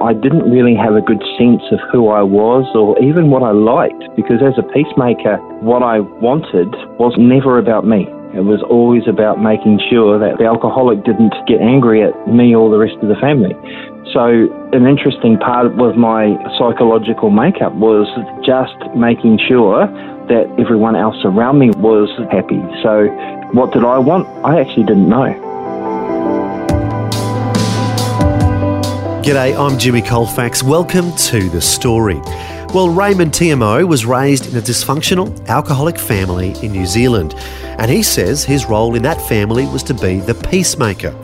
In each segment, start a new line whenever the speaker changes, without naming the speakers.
I didn't really have a good sense of who I was or even what I liked because as a peacemaker, what I wanted was never about me. It was always about making sure that the alcoholic didn't get angry at me or the rest of the family. So, an interesting part of my psychological makeup was just making sure that everyone else around me was happy. So, what did I want? I actually didn't know.
G'day, I'm Jimmy Colfax. Welcome to The Story. Well, Raymond TeAmo was raised in a dysfunctional alcoholic family in New Zealand, and he says his role in that family was to be the peacemaker.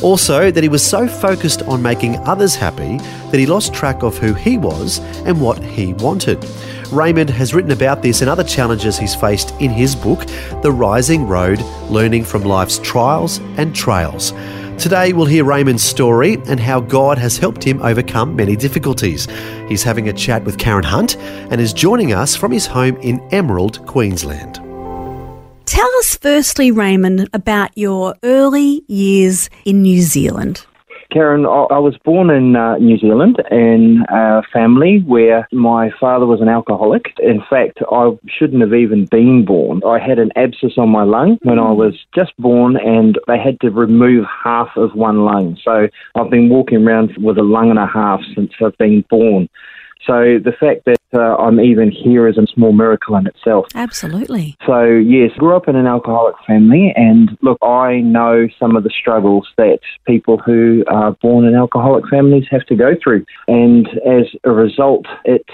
Also, that he was so focused on making others happy that he lost track of who he was and what he wanted. Raymond has written about this and other challenges he's faced in his book, The Rising Road Learning from Life's Trials and Trails. Today, we'll hear Raymond's story and how God has helped him overcome many difficulties. He's having a chat with Karen Hunt and is joining us from his home in Emerald, Queensland.
Tell us firstly, Raymond, about your early years in New Zealand.
Karen, I was born in uh, New Zealand in a family where my father was an alcoholic. In fact, I shouldn't have even been born. I had an abscess on my lung when I was just born, and they had to remove half of one lung. So I've been walking around with a lung and a half since I've been born. So the fact that uh, I'm even here is a small miracle in itself.
Absolutely.
So yes, grew up in an alcoholic family, and look, I know some of the struggles that people who are born in alcoholic families have to go through, and as a result, it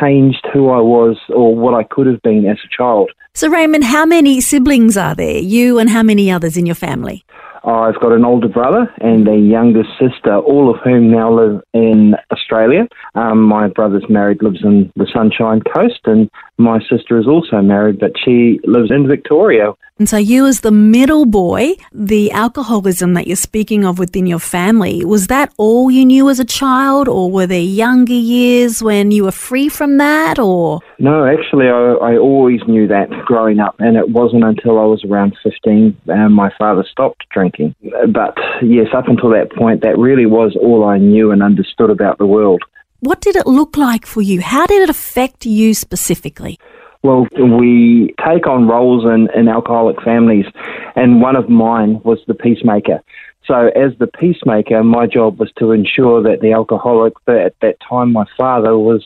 changed who I was or what I could have been as a child.
So Raymond, how many siblings are there? You and how many others in your family?
I've got an older brother and a younger sister, all of whom now live in Australia. Um, my brother's married, lives in the Sunshine Coast, and my sister is also married, but she lives in Victoria.
And so, you, as the middle boy, the alcoholism that you're speaking of within your family, was that all you knew as a child, or were there younger years when you were free from that, or?
No, actually, I, I always knew that growing up, and it wasn't until I was around 15 um, my father stopped drinking. But yes, up until that point, that really was all I knew and understood about the world.
What did it look like for you? How did it affect you specifically?
Well, we take on roles in, in alcoholic families, and one of mine was the peacemaker. So, as the peacemaker, my job was to ensure that the alcoholic, at that time, my father was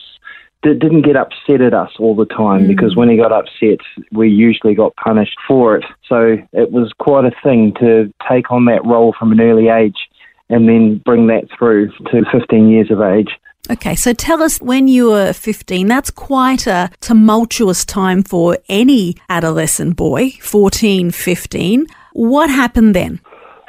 didn't get upset at us all the time mm. because when he got upset, we usually got punished for it. So it was quite a thing to take on that role from an early age and then bring that through to 15 years of age.
Okay, so tell us when you were 15, that's quite a tumultuous time for any adolescent boy, 14, 15. What happened then?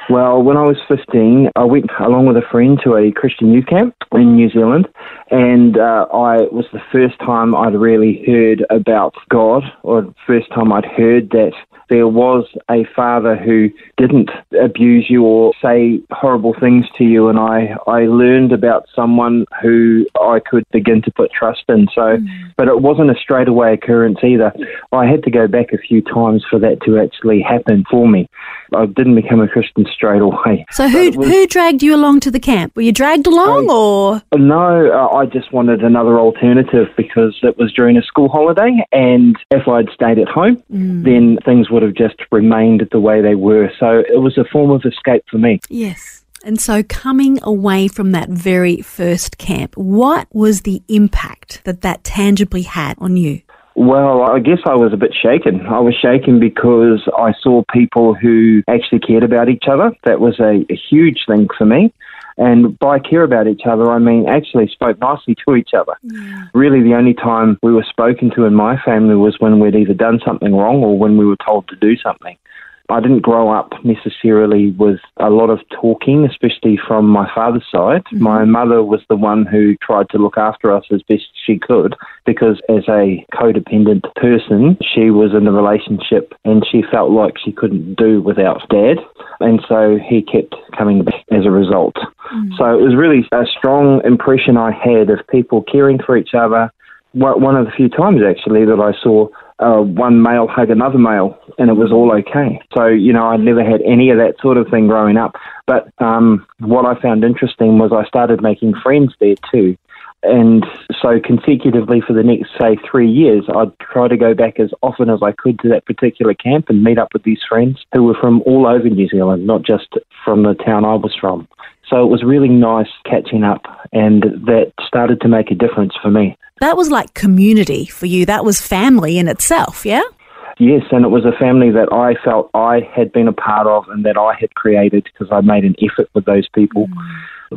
Well, when I was 15, I went along with a friend to a Christian youth camp in mm. New Zealand, and uh, I was the first time I'd really heard about God, or first time I'd heard that there was a father who didn't abuse you or say horrible things to you, and I, I learned about someone who I could begin to put trust in. So, mm. but it wasn't a straightaway occurrence either. I had to go back a few times for that to actually happen for me. I didn't become a Christian straight away.
So, who was, who dragged you along to the camp? Were you dragged along, I, or
no? Uh, I just wanted another alternative because it was during a school holiday, and if I'd stayed at home, mm. then things would have just remained the way they were. So it was a form of escape for me.
Yes. And so, coming away from that very first camp, what was the impact that that tangibly had on you?
Well, I guess I was a bit shaken. I was shaken because I saw people who actually cared about each other. That was a, a huge thing for me. And by care about each other, I mean actually spoke nicely to each other. Yeah. Really, the only time we were spoken to in my family was when we'd either done something wrong or when we were told to do something. I didn't grow up necessarily with a lot of talking, especially from my father's side. Mm-hmm. My mother was the one who tried to look after us as best she could because, as a codependent person, she was in a relationship and she felt like she couldn't do without dad. And so he kept coming back as a result. Mm-hmm. So it was really a strong impression I had of people caring for each other. One of the few times actually that I saw uh, one male hug another male, and it was all okay. So you know, I never had any of that sort of thing growing up. But um, what I found interesting was I started making friends there too. And so consecutively for the next, say, three years, I'd try to go back as often as I could to that particular camp and meet up with these friends who were from all over New Zealand, not just from the town I was from. So it was really nice catching up, and that started to make a difference for me.
That was like community for you. That was family in itself, yeah?
Yes, and it was a family that I felt I had been a part of and that I had created because I made an effort with those people. Mm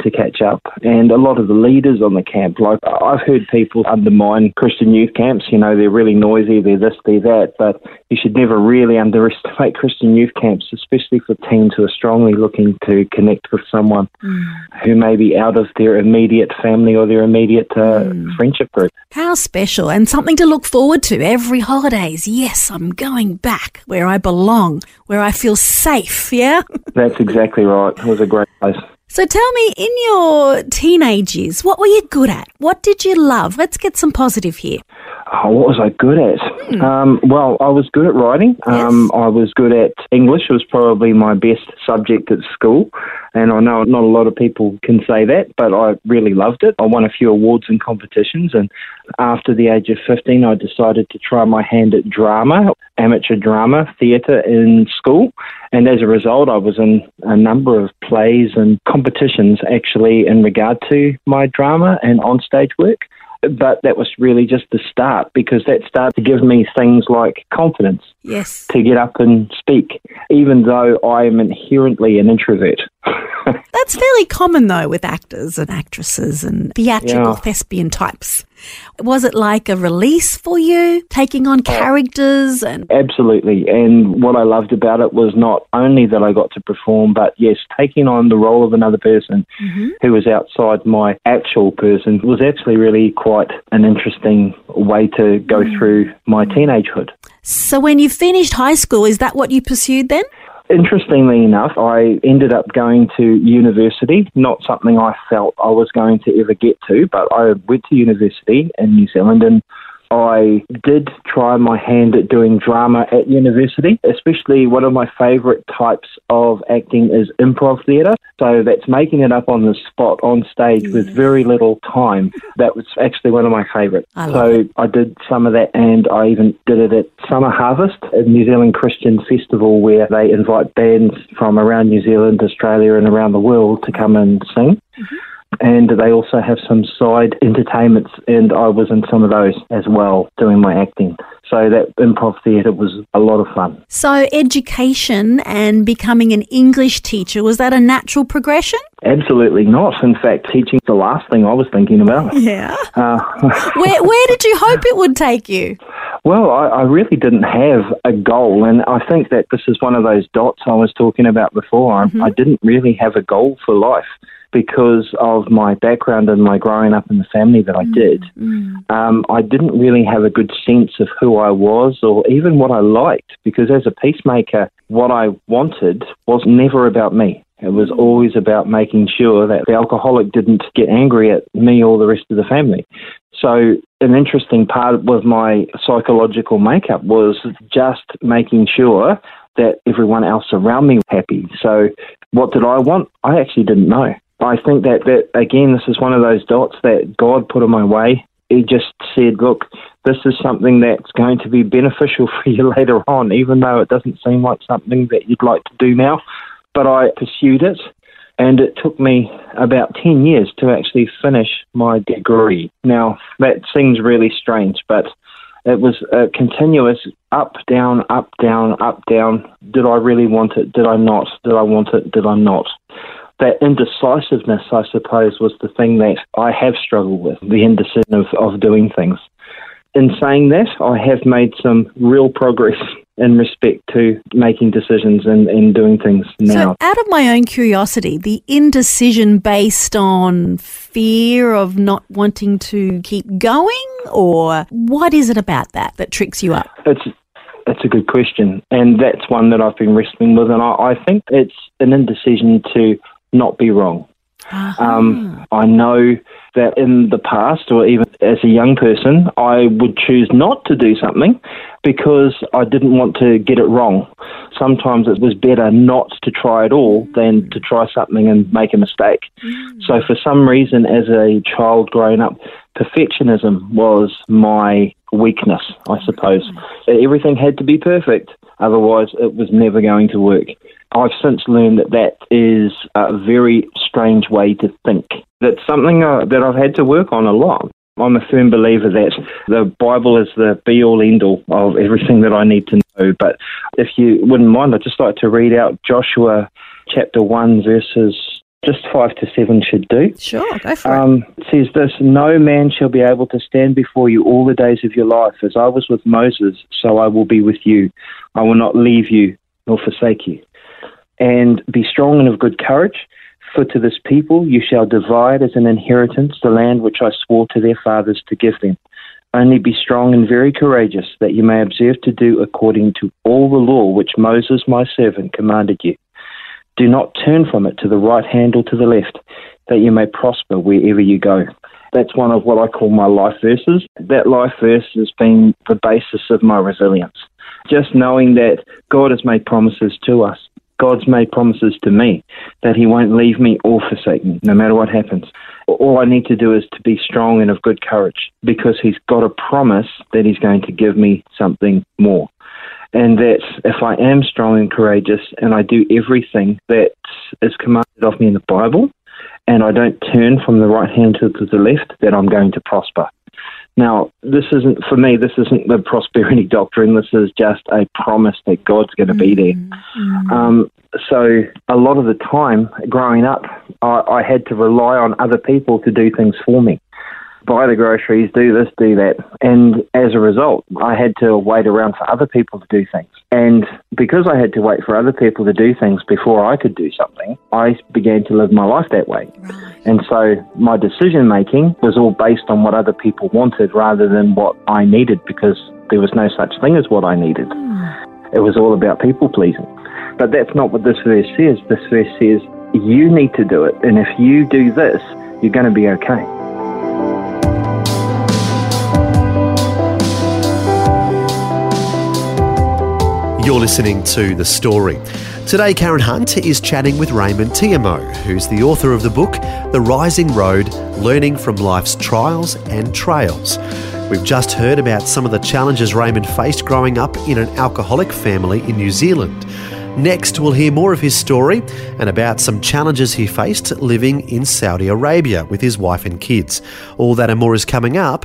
to catch up. And a lot of the leaders on the camp, like I've heard people undermine Christian youth camps, you know, they're really noisy, they're this, they're that, but you should never really underestimate Christian youth camps, especially for teens who are strongly looking to connect with someone mm. who may be out of their immediate family or their immediate uh, mm. friendship group.
How special and something to look forward to every holidays. Yes, I'm going back where I belong, where I feel safe, yeah?
That's exactly right. It was a great place.
So tell me, in your teenage years, what were you good at? What did you love? Let's get some positive here.
Oh, what was I good at? Hmm. Um, well, I was good at writing. Um, yes. I was good at English. It was probably my best subject at school. And I know not a lot of people can say that, but I really loved it. I won a few awards and competitions. And after the age of 15, I decided to try my hand at drama, amateur drama, theatre in school. And as a result, I was in a number of plays and competitions actually in regard to my drama and on-stage work but that was really just the start because that started to give me things like confidence.
Yes.
To get up and speak, even though I am inherently an introvert.
That's fairly common though with actors and actresses and theatrical yeah. thespian types. Was it like a release for you, taking on oh. characters and
Absolutely. And what I loved about it was not only that I got to perform, but yes, taking on the role of another person mm-hmm. who was outside my actual person was actually really quite an interesting way to go mm-hmm. through my teenagehood.
So when you finished high school, is that what you pursued then?
Interestingly enough, I ended up going to university, not something I felt I was going to ever get to, but I went to university in New Zealand and I did try my hand at doing drama at university, especially one of my favourite types of acting is improv theatre. So that's making it up on the spot on stage with very little time. That was actually one of my favourites. So
it.
I did some of that and I even did it at Summer Harvest, a New Zealand Christian festival where they invite bands from around New Zealand, Australia, and around the world to come and sing. Mm-hmm and they also have some side entertainments, and I was in some of those as well, doing my acting. So that improv theatre was a lot of fun.
So education and becoming an English teacher was that a natural progression?
Absolutely not. In fact, teaching the last thing I was thinking about.
Yeah. Uh, where where did you hope it would take you?
Well, I, I, really didn't have a goal, and I think that this is one of those dots I was talking about before. Mm-hmm. I didn't really have a goal for life because of my background and my growing up in the family that I mm, did, mm. um, I didn't really have a good sense of who I was or even what I liked. Because as a peacemaker, what I wanted was never about me. It was mm. always about making sure that the alcoholic didn't get angry at me or the rest of the family. So, an interesting part of my psychological makeup was just making sure that everyone else around me was happy. So, what did I want? I actually didn't know. I think that, that, again, this is one of those dots that God put in my way. He just said, look, this is something that's going to be beneficial for you later on, even though it doesn't seem like something that you'd like to do now. But I pursued it, and it took me about 10 years to actually finish my degree. Now, that seems really strange, but it was a continuous up, down, up, down, up, down. Did I really want it? Did I not? Did I want it? Did I not? That indecisiveness, I suppose, was the thing that I have struggled with, the indecision of, of doing things. In saying that, I have made some real progress in respect to making decisions and, and doing things now.
So, out of my own curiosity, the indecision based on fear of not wanting to keep going, or what is it about that that tricks you up?
It's it's a good question, and that's one that I've been wrestling with, and I, I think it's an indecision to not be wrong.
Uh-huh.
Um, I know that in the past, or even as a young person, I would choose not to do something because I didn't want to get it wrong. Sometimes it was better not to try at all than to try something and make a mistake. So, for some reason, as a child growing up, perfectionism was my weakness, I suppose. Everything had to be perfect, otherwise, it was never going to work. I've since learned that that is a very strange way to think. That's something uh, that I've had to work on a lot. I'm a firm believer that the Bible is the be all end all of everything that I need to know. But if you wouldn't mind, I'd just like to read out Joshua chapter 1, verses just 5 to 7 should do.
Sure, go for it.
Um, it says this No man shall be able to stand before you all the days of your life. As I was with Moses, so I will be with you. I will not leave you nor forsake you. And be strong and of good courage, for to this people you shall divide as an inheritance the land which I swore to their fathers to give them. Only be strong and very courageous, that you may observe to do according to all the law which Moses my servant commanded you. Do not turn from it to the right hand or to the left, that you may prosper wherever you go. That's one of what I call my life verses. That life verse has been the basis of my resilience. Just knowing that God has made promises to us. God's made promises to me that He won't leave me or forsake me, no matter what happens. All I need to do is to be strong and of good courage because He's got a promise that He's going to give me something more. And that if I am strong and courageous and I do everything that is commanded of me in the Bible and I don't turn from the right hand to, the left, that I'm going to prosper. Now, this isn't, for me, this isn't the prosperity doctrine. This is just a promise that God's going to be there. Um, so, a lot of the time growing up, I, I had to rely on other people to do things for me. Buy the groceries, do this, do that. And as a result, I had to wait around for other people to do things. And because I had to wait for other people to do things before I could do something, I began to live my life that way. And so my decision making was all based on what other people wanted rather than what I needed because there was no such thing as what I needed. Hmm. It was all about people pleasing. But that's not what this verse says. This verse says, you need to do it. And if you do this, you're going to be okay.
You're listening to The Story. Today, Karen Hunt is chatting with Raymond TeAmo, who's the author of the book The Rising Road Learning from Life's Trials and Trails. We've just heard about some of the challenges Raymond faced growing up in an alcoholic family in New Zealand. Next, we'll hear more of his story and about some challenges he faced living in Saudi Arabia with his wife and kids. All that and more is coming up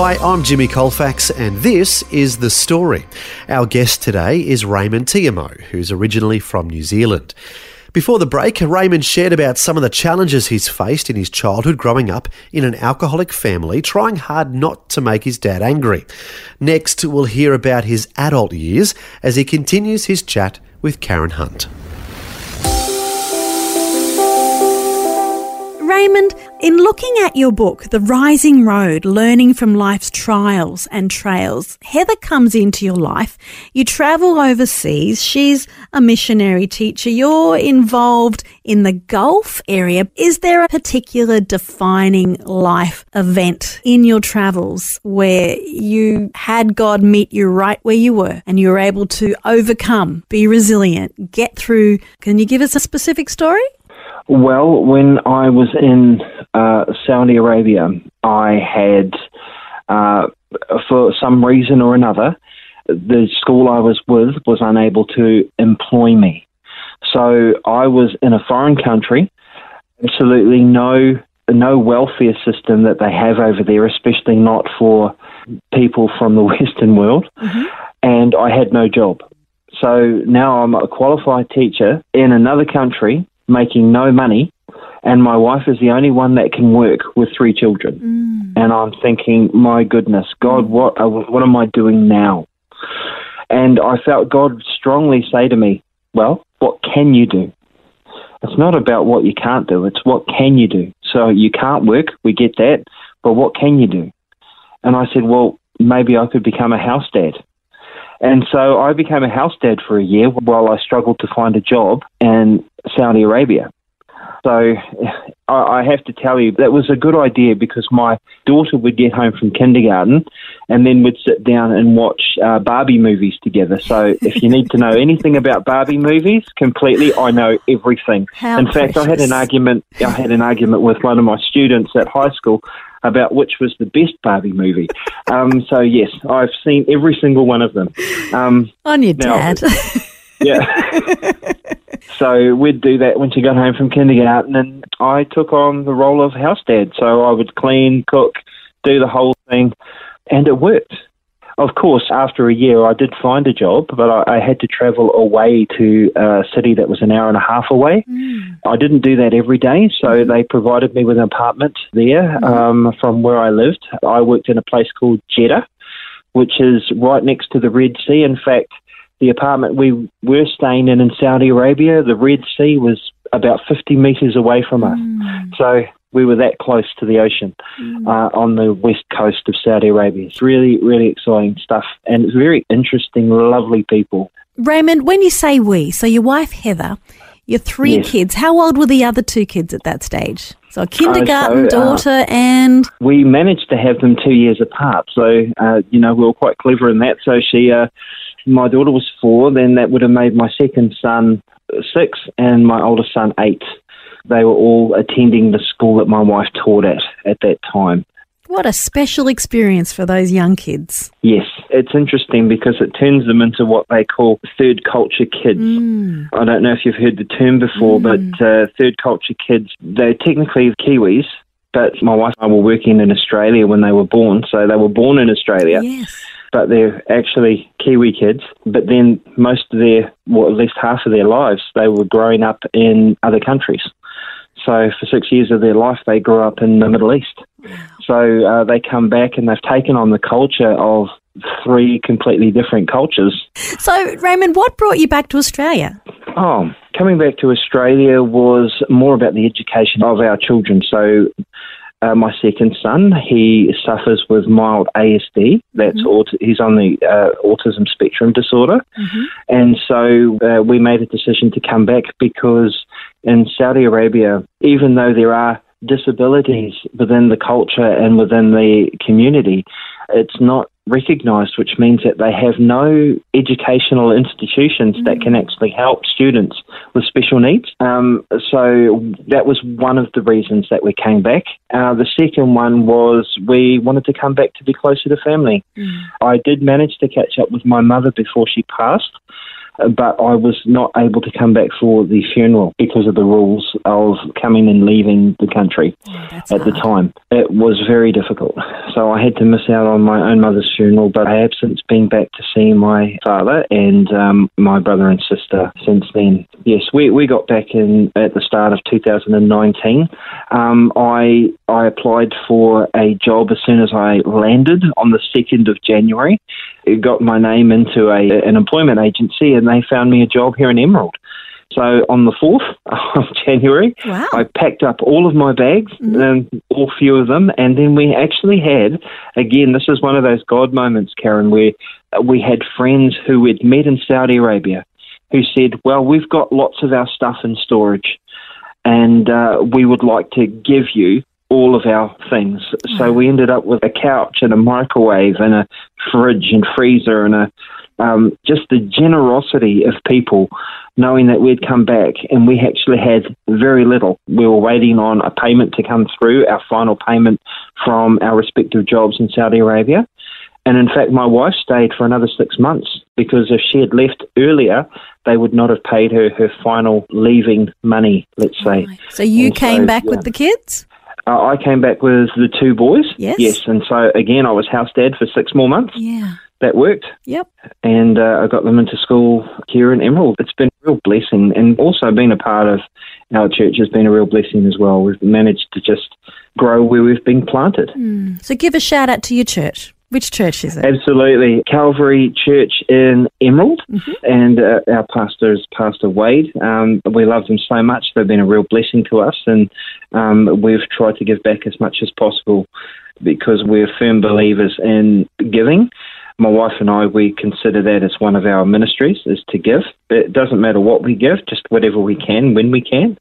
Hi, I'm Jimmy Colfax, and this is The Story. Our guest today is Raymond TeAmo, who's originally from New Zealand. Before the break, Raymond shared about some of the challenges he's faced in his childhood growing up in an alcoholic family, trying hard not to make his dad angry. Next, we'll hear about his adult years as he continues his chat with Karen Hunt.
Raymond, in looking at your book, The Rising Road Learning from Life's Trials and Trails, Heather comes into your life. You travel overseas. She's a missionary teacher. You're involved in the Gulf area. Is there a particular defining life event in your travels where you had God meet you right where you were and you were able to overcome, be resilient, get through? Can you give us a specific story?
Well, when I was in uh, Saudi Arabia, I had, uh, for some reason or another, the school I was with was unable to employ me. So I was in a foreign country, absolutely no no welfare system that they have over there, especially not for people from the Western world. And I had no job. So now I'm a qualified teacher in another country making no money, and my wife is the only one that can work with three children. And I'm thinking, my goodness, God, what uh, what am I doing now? And I felt God strongly say to me, Well, what can you do? It's not about what you can't do, it's what can you do. So you can't work, we get that, but what can you do? And I said, Well, maybe I could become a house dad. And so I became a house dad for a year while I struggled to find a job in Saudi Arabia. So I I have to tell you, that was a good idea because my daughter would get home from kindergarten and then we'd sit down and watch uh, Barbie movies together. So if you need to know anything about Barbie movies completely, I know everything.
How
In fact, I had an argument. I had an argument with one of my students at high school about which was the best Barbie movie. Um, so yes, I've seen every single one of them. Um,
On your
Now-
dad.
yeah. so we'd do that when she got home from kindergarten, and I took on the role of house dad. So I would clean, cook, do the whole thing, and it worked. Of course, after a year, I did find a job, but I, I had to travel away to a city that was an hour and a half away. Mm. I didn't do that every day, so mm. they provided me with an apartment there mm. um, from where I lived. I worked in a place called Jeddah, which is right next to the Red Sea. In fact, the apartment we were staying in in Saudi Arabia, the Red Sea was about 50 metres away from us. So we were that close to the ocean uh, on the west coast of Saudi Arabia. It's really, really exciting stuff. And it's very interesting, lovely people.
Raymond, when you say we, so your wife Heather, your three
Yes.
kids, how old were the other two kids at that stage? So a kindergarten
so, uh,
daughter and
we managed to have them two years apart. So, uh, you know, we were quite clever in that. So she, uh, my daughter was four, then that would have made my second son six and my oldest son eight. They were all attending the school that my wife taught at at that time.
what a special experience for those young kids.
Yes, it's interesting because it turns them into what they call third culture kids. I don't know if you've heard the term before, but uh, third culture kids, they're technically Kiwis, but my wife and I were working in Australia when they were born, so they were born in Australia.
Yes.
But they're actually Kiwi kids. But then most of their, well, at least half of their lives, they were growing up in other countries. So for six years of their life, they grew up in the Middle East. So uh, they come back and they've taken on the culture of three completely different cultures.
So Raymond, what brought you back to Australia?
Oh, coming back to Australia was more about the education of our children. So, uh, my second son, he suffers with mild ASD. That's aut- he's on the uh, autism spectrum disorder, and so uh, we made a decision to come back because in Saudi Arabia, even though there are disabilities within the culture and within the community, it's not recognised, which means that they have no educational institutions that can actually help students with special needs. Um, so that was one of the reasons that we came back. Uh, the second one was we wanted to come back to be closer to family. I did manage to catch up with my mother before she passed but I was not able to come back for the funeral because of the rules of coming and leaving the country
That's
at the time. It was very difficult. So I had to miss out on my own mother's funeral, but I have since been back to see my father and um, my brother and sister since then. Yes, we, we got back in at the start of 2019. Um, I I applied for a job as soon as I landed on the 2nd of January. It got my name into a, an employment agency and they found me a job here in Emerald. So on the 4th of January,
Wow.
I packed up all of my bags, um, all few of them, and then we actually had, again, this is one of those God moments, Karen, where uh, we had friends who we'd met in Saudi Arabia who said, Well, we've got lots of our stuff in storage, and uh, we would like to give you all of our things. So we ended up with a couch and a microwave and a fridge and freezer and a um, just the generosity of people knowing that we'd come back and we actually had very little. We were waiting on a payment to come through, our final payment from our respective jobs in Saudi Arabia. And in fact, my wife stayed for another six months because if she had left earlier, they would not have paid her her final leaving money, let's say.
So you
And so,
came back
yeah.
with the kids?
Uh, I came back with the two boys.
Yes.
Yes, and so again, I was house dad for six more months.
Yeah.
That worked,
Yep.
and uh, I got them into school here in Emerald. It's been a real blessing, and also being a part of our church has been a real blessing as well. We've managed to just grow where we've been planted.
So give a shout out to your church. Which church is it?
Absolutely. Calvary Church in Emerald, and uh, our pastor is Pastor Wade. Um, we love them so much. They've been a real blessing to us, and um, we've tried to give back as much as possible because we're firm believers in giving. My wife and I, we consider that as one of our ministries, is to give. It doesn't matter what we give, just whatever we can, when we can.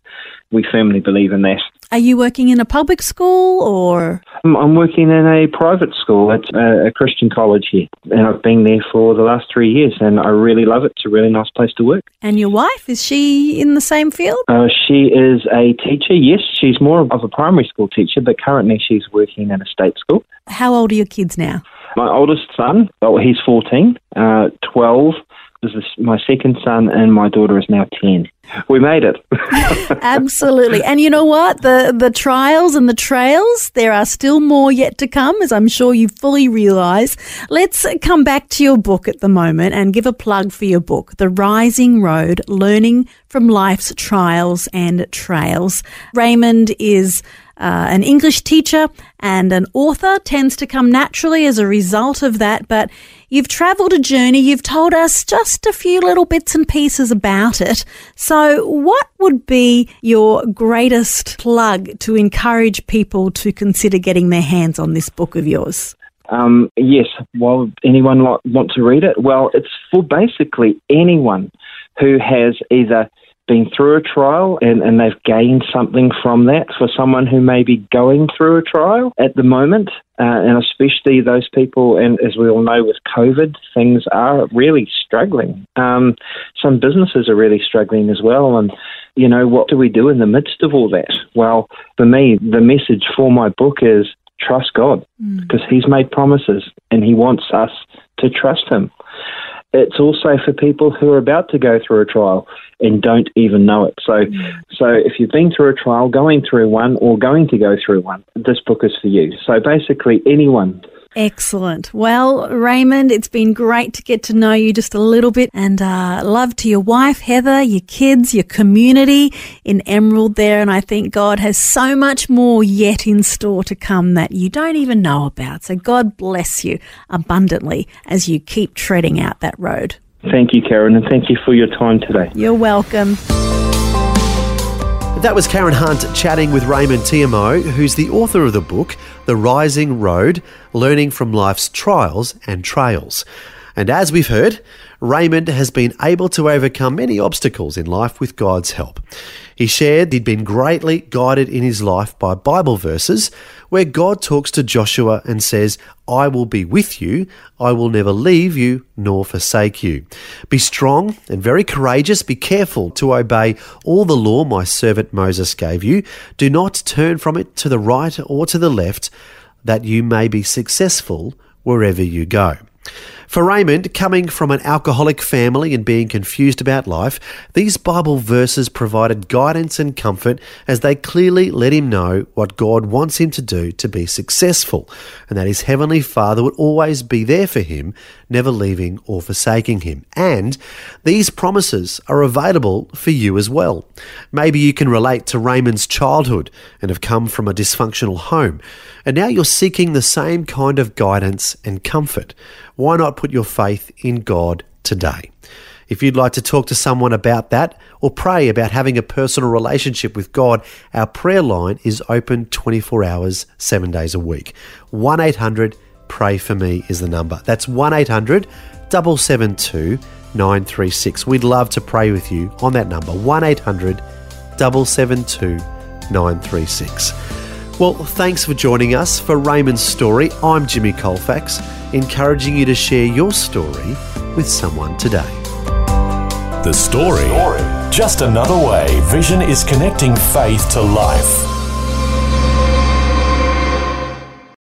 We firmly believe in that.
Are you working in a public school or?
I'm- working in a private school at a, Christian college here, and I've been there for the last three years, and I really love it. It's a really nice place to work.
And your wife, is she in the same field?
Uh, she is a teacher, yes. She's more of a primary school teacher, but currently she's working at a state school.
How old are your kids now?
My oldest son, oh, he's 14, uh, 12 is my second son, and my daughter is now 10. We made it.
Absolutely. And you know what? The the trials and the trails, there are still more yet to come, as I'm sure you fully realise. Let's come back to your book at the moment and give a plug for your book, The Rising Road Learning from Life's Trials and Trails. Raymond is uh, an English teacher and an author tends to come naturally as a result of that. But you've travelled a journey. You've told us just a few little bits and pieces about it. So, what would be your greatest plug to encourage people to consider getting their hands on this book of yours?
Um, yes. Would anyone want to read it? Well, it's for basically anyone who has either been through a trial and, and they've gained something from that. For someone who may be going through a trial at the moment, uh, and especially those people, and as we all know with COVID, things are really struggling. Um, some businesses are really struggling as well. And, you know, what do we do in the midst of all that? Well, for me, the message for my book is trust God because He's made promises and He wants us to trust Him. It's also for people who are about to go through a trial and don't even know it. So, mm. so if you've been through a trial, going through one, or going to go through one, this book is for you. So basically, anyone
Excellent. Well, Raymond, it's been great to get to know you just a little bit and uh, love to your wife, Heather, your kids, your community in Emerald there. And I think God has so much more yet in store to come that you don't even know about. So God bless you abundantly as you keep treading out that road.
Thank you, Karen, and thank you for your time today.
You're welcome.
That was Karen Hunt chatting with Raymond TeAmo, who's the author of the book, The Rising Road Learning from Life's Trials and Trails. And as we've heard, Raymond has been able to overcome many obstacles in life with God's help. He shared he'd been greatly guided in his life by Bible verses where God talks to Joshua and says, I will be with you, I will never leave you nor forsake you. Be strong and very courageous, be careful to obey all the law my servant Moses gave you. Do not turn from it to the right or to the left, that you may be successful wherever you go. For Raymond, coming from an alcoholic family and being confused about life, these Bible verses provided guidance and comfort as they clearly let him know what God wants him to do to be successful, and that his Heavenly Father would always be there for him, never leaving or forsaking him. And these promises are available for you as well. Maybe you can relate to Raymond's childhood and have come from a dysfunctional home, and now you're seeking the same kind of guidance and comfort. Why not put your faith in God today? If you'd like to talk to someone about that or pray about having a personal relationship with God, our prayer line is open 24 hours, seven days a week. 1 800 Pray For Me is the number. That's 1 800 772 936. We'd love to pray with you on that number 1 800 772 936. Well, thanks for joining us for Raymond's story. I'm Jimmy Colfax, encouraging you to share your story with someone today.
The story. Just another way Vision is connecting faith to life.